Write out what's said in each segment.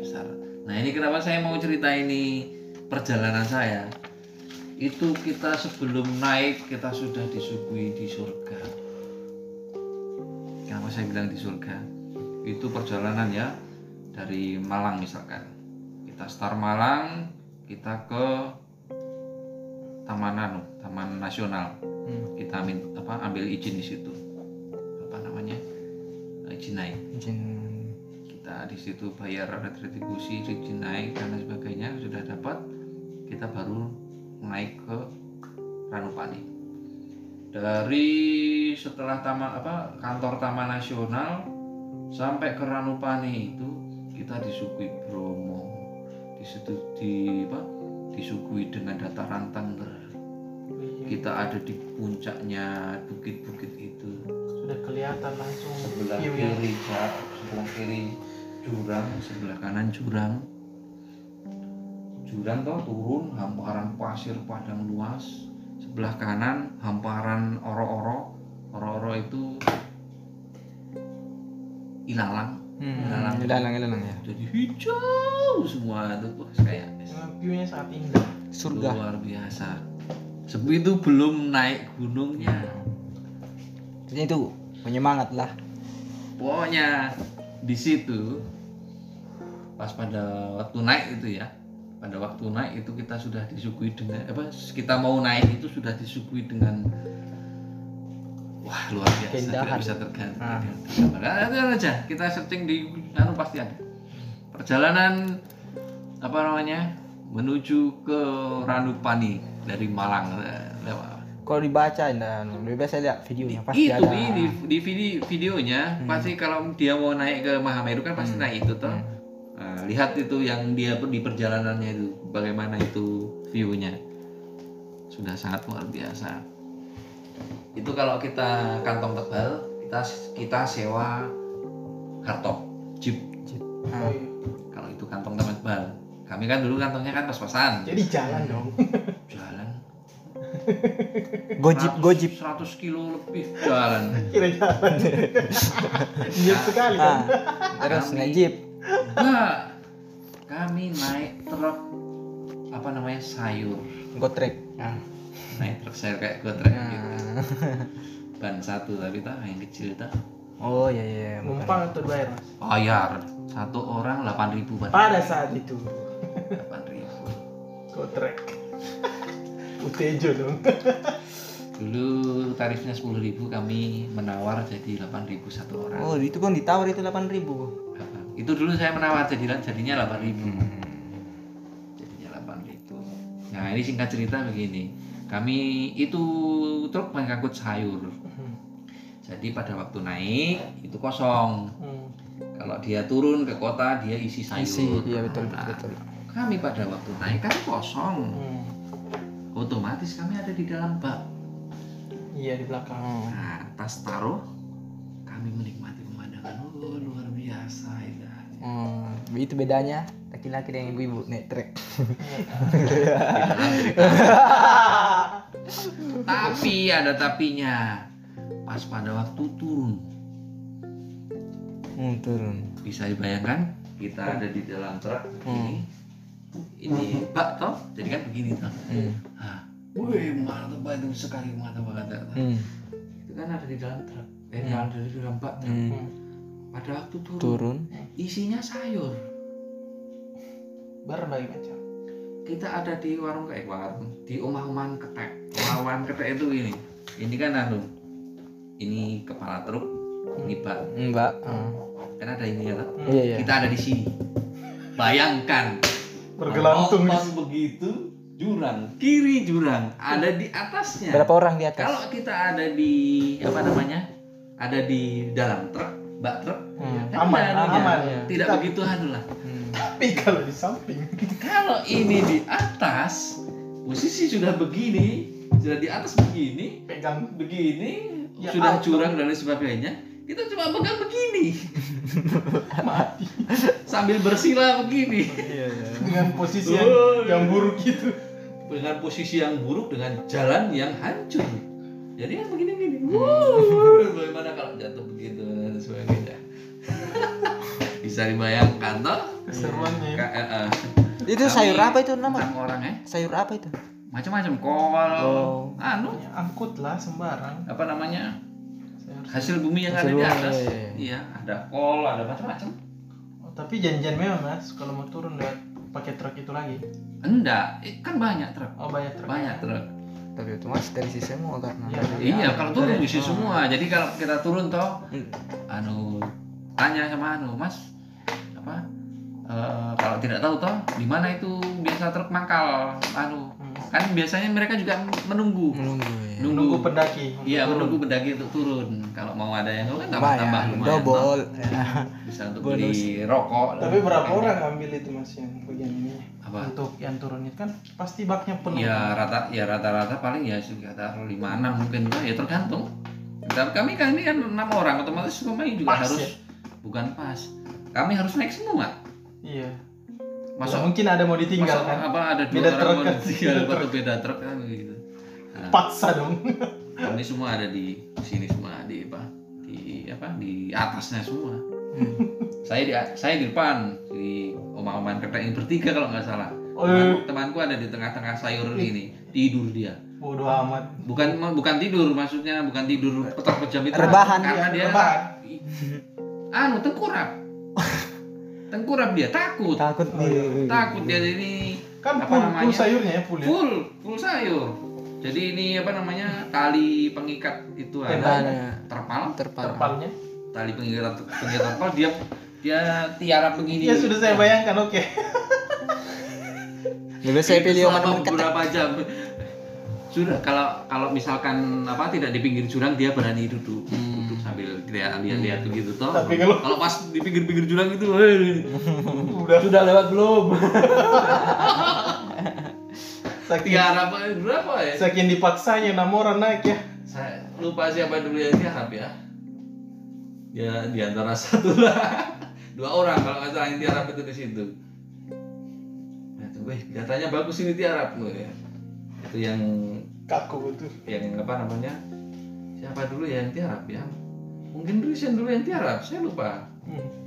besar. Nah ini kenapa saya mau cerita ini perjalanan saya. Itu kita sebelum naik kita sudah disuguhi di surga. Kenapa saya bilang di surga? Itu perjalanan ya dari Malang misalkan. Kita start Malang, kita ke Taman Anu, Taman Nasional. Hmm. Kita min, apa, ambil izin di situ. Apa namanya? Izin naik Izin. Di situ bayar retribusi izin naik dan lain sebagainya sudah dapat kita baru naik ke Ranupani dari setelah taman apa kantor Taman Nasional sampai ke Ranupani itu kita disuguhi Bromo. Di situ di apa disuguhi dengan dataran tangger kita ada di puncaknya bukit-bukit itu. Sudah kelihatan langsung sebelah kiri sebelah kiri jurang sebelah kanan jurang jurang toh turun hamparan pasir padang luas sebelah kanan hamparan oro-oro oro-oro itu ilalang Hmm. Ilalang. Ilalang, ilalang ya. jadi hijau semua itu Wah, kayak view-nya sangat indah Surga. luar biasa sebegitu belum naik gunungnya Jadi itu penyemangat lah. pokoknya di situ pas pada waktu naik itu ya. Pada waktu naik itu kita sudah disuguhi dengan apa kita mau naik itu sudah disuguhi dengan wah luar biasa Keindahan. tidak bisa terganti. Ah. nah, itu aja. Kita searching di anu pasti ada. Perjalanan apa namanya menuju ke Ranupani dari Malang eh, lewat. Kalau dibaca dan lebih biasa lihat videonya pasti itu ada. di, di, di video videonya pasti kalau dia mau naik ke Mahameru kan pasti naik itu toh Nah, lihat itu yang dia di perjalanannya itu bagaimana itu viewnya. Sudah sangat luar biasa. Itu kalau kita kantong tebal kita kita sewa hardtop jeep. Ah. Oh, iya. kalau itu kantong tebal kami kan dulu kantongnya kan pas-pasan. Jadi jalan dong. Jalan. Gojip, 100 gojip. 100 kilo lebih jalan. Kira jalan. Niat sekali. Ah, kan terus Kami- naik jeep. Nah, kami naik truk apa namanya sayur, Gotrek. Ah. naik truk sayur kayak gotrek gitu. Ah. Ban satu tapi tak yang kecil tak Oh iya iya. bukan. numpang atau bayar mas bayar satu orang 8.000 ban. pada saat itu 8.000. kotrek Utejo dong Dulu tarifnya 10.000 kami menawar jadi 8.000 satu orang. Oh itu kan ditawar itu 8000 Itu dulu saya menawar jadi jadinya 8.000. Hmm. jadinya 8000 nah ini singkat cerita begini kami itu truk mengangkut sayur jadi pada waktu naik itu kosong Hmm. kalau dia turun ke kota dia isi sayur Isi, iya betul Nah, betul. kami pada waktu naik kan kosong Hmm. otomatis kami ada di dalam bak iya di belakang nah pas taruh kami menikmati Oh, itu bedanya laki-laki dengan ibu-ibu naik trek. tapi ada tapinya pas pada waktu turun Hmm, turun. bisa dibayangkan kita ada di dalam truk Hmm. ini ini bak toh jadi kan begini toh Hmm. ah wih mantap banget sekali mantap banget Hmm. itu kan ada di dalam truk eh ada di dalam bak truk. Hmm. Pada waktu turun, Turun. isinya sayur berbagai macam kita ada di warung kayak warung di omah-omahan ketek omah-omahan ketek itu ini ini kan anu ini kepala truk ini bak Mbak. Ah. kan ada ini ya toh? Iya iya. kita ada di sini bayangkan bergelantung begitu jurang kiri jurang ada di atasnya Berapa orang di atas? kalau kita ada di apa namanya ada di dalam truk bak truk Hmm. Aman, anunya. aman. tidak Kita- begitu anu lah Hmm. tapi kalau di samping kalau ini di atas posisi sudah begini sudah di atas begini pegang begini Ya, sudah auto. curang dan lain sebagainya kita cuma pegang begini mati sambil bersila begini Iya iya. dengan posisi yang, Oh, yang iya. buruk gitu dengan posisi yang buruk dengan jalan yang hancur jadi kan begini begini Wuh, bagaimana kalau jatuh begitu dan sebagainya bisa dibayangkan toh Keseruannya. Ka- eh, eh. Itu Kami sayur apa itu nama? orang ya Sayur apa itu? macam-macam kol Oh. anu Ya, angkut lah sembarang. apa namanya Sayur- hasil bumi yang ada Hasil di bumi, atas iya, iya. iya ada kol ada macam-macam Oh, tapi janjian memang mas, kalau mau turun lewat pakai truk itu lagi. enggak eh, kan banyak truk Oh banyak truk. banyak truk Tapi itu mas dari sisi semua karena. Iya. iya kalau turun dari- isi semua jadi kalau kita turun toh Hmm. anu tanya sama anu mas apa eh, kalau tidak tahu toh di mana itu biasa truk mangkal anu Hmm. kan biasanya mereka juga menunggu Menunggu ya. Menunggu pendaki. iya menunggu pendaki untuk turun kalau mau ada yang kan tambah tambah lumayan double. toh. bisa untuk beli rokok Tapi berapa orang ambil itu mas yang bagian ini? apa Untuk yang turun itu kan pasti baknya penuh. ya rata ya rata-rata paling ya sekitar lima enam mungkin lah ya tergantung tapi kami kan ini kan enam orang otomatis kami juga Pas harus ya? bukan pas kami harus naik semua Iya. masuk Ya, mungkin ada mau ditinggal Masa kan? apa ada dua Beda orang truk mau kan? ditinggal Beda atau beda truk kan gitu. Nah, Paksa dong. kami semua ada di sini semua di apa di apa di atasnya semua. Hmm. Saya di saya di depan di omah-omahan ketek ini bertiga kalau nggak salah. Oh, Temanku, temanku ada di tengah-tengah sayur ini tidur dia. Bodoh amat. Bukan bukan tidur maksudnya bukan tidur petok pejam itu Rebahan karena dia, dia rebahan. anu tengkurap. Tengkurap dia takut. Takut nih. Takut dia jadi Kan apa full, namanya? full sayurnya ya full ya. full full sayur jadi ini apa namanya tali pengikat itu ada terpal terpal. Terpalnya. tali pengikat pengikat terpal dia dia tiarap begini Ya sudah saya bayangkan oke. Lebih saya Itu pilih selama teman ketek. beberapa jam sudah kalau kalau misalkan apa tidak di pinggir jurang dia berani duduk Hmm. Sambil dia lihat-lihat begitu toh. Tapi kalau- kalau pas di pinggir-pinggir jurang itu eh, Udah. Sudah lewat belum? Saking, tiarap eh, berapa ya? saking dipaksanya enam orang naik ya. saya lupa siapa dulu yang tiarap ya. Ya di antara satu lah. Dua orang kalau nggak salah yang tiarap itu di situ. Nah, tuh, weh, katanya bagus ini tiarap tuh ya itu yang Kaku itu. yang apa namanya? Siapa dulu ya yang tiarap ya mungkin Risen dulu yang tiarap saya lupa Hmm.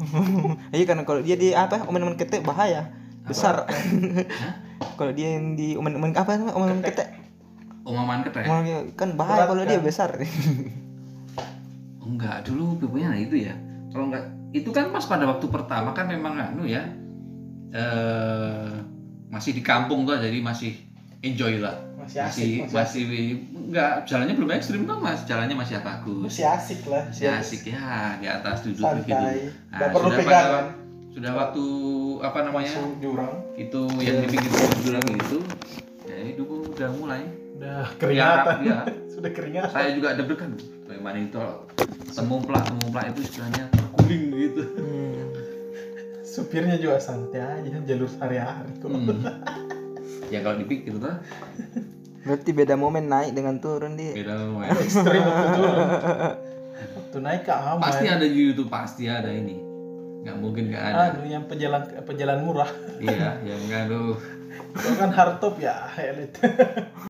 Iya karena kalau dia di apa omen-omen ketek bahaya besar. Hah? kalau dia yang di omen-omen apa namanya omen-omen ketek Omaman ketek kan bahaya kalau kan? dia besar. enggak dulu pokoknya nah itu ya kalau enggak itu kan pas pada waktu pertama kan memang anu ya eh masih di kampung tuh jadi masih enjoy lah Masih asik. masih Masih, masih enggak jalannya belum ekstrim tuh mas jalannya masih bagus masih asik lah. masih asik ya di atas duduk Santai. begitu Gak Nah, perlu sudah pegangan. pada- sudah waktu apa namanya Masuk jurang. itu yang di pinggir jurang itu ya itu udah mulai Udah keringatan. ya Sudah keringatan. saya juga deg-degan bagaimana itu temumplak temumplak itu istilahnya terguling gitu Hmm. Supirnya juga santai aja jalur sehari-hari. kok. Hmm. ya kalau dipikir tuh Berarti beda momen naik dengan turun dia. beda lumayan. Ekstrim waktu turun. Waktu naik ke aman. pasti ada di YouTube pasti ada ini nggak mungkin nggak ada Aduh yang pejalan pejalan murah. iya yang aduh Kalau kan hardtop ya elit.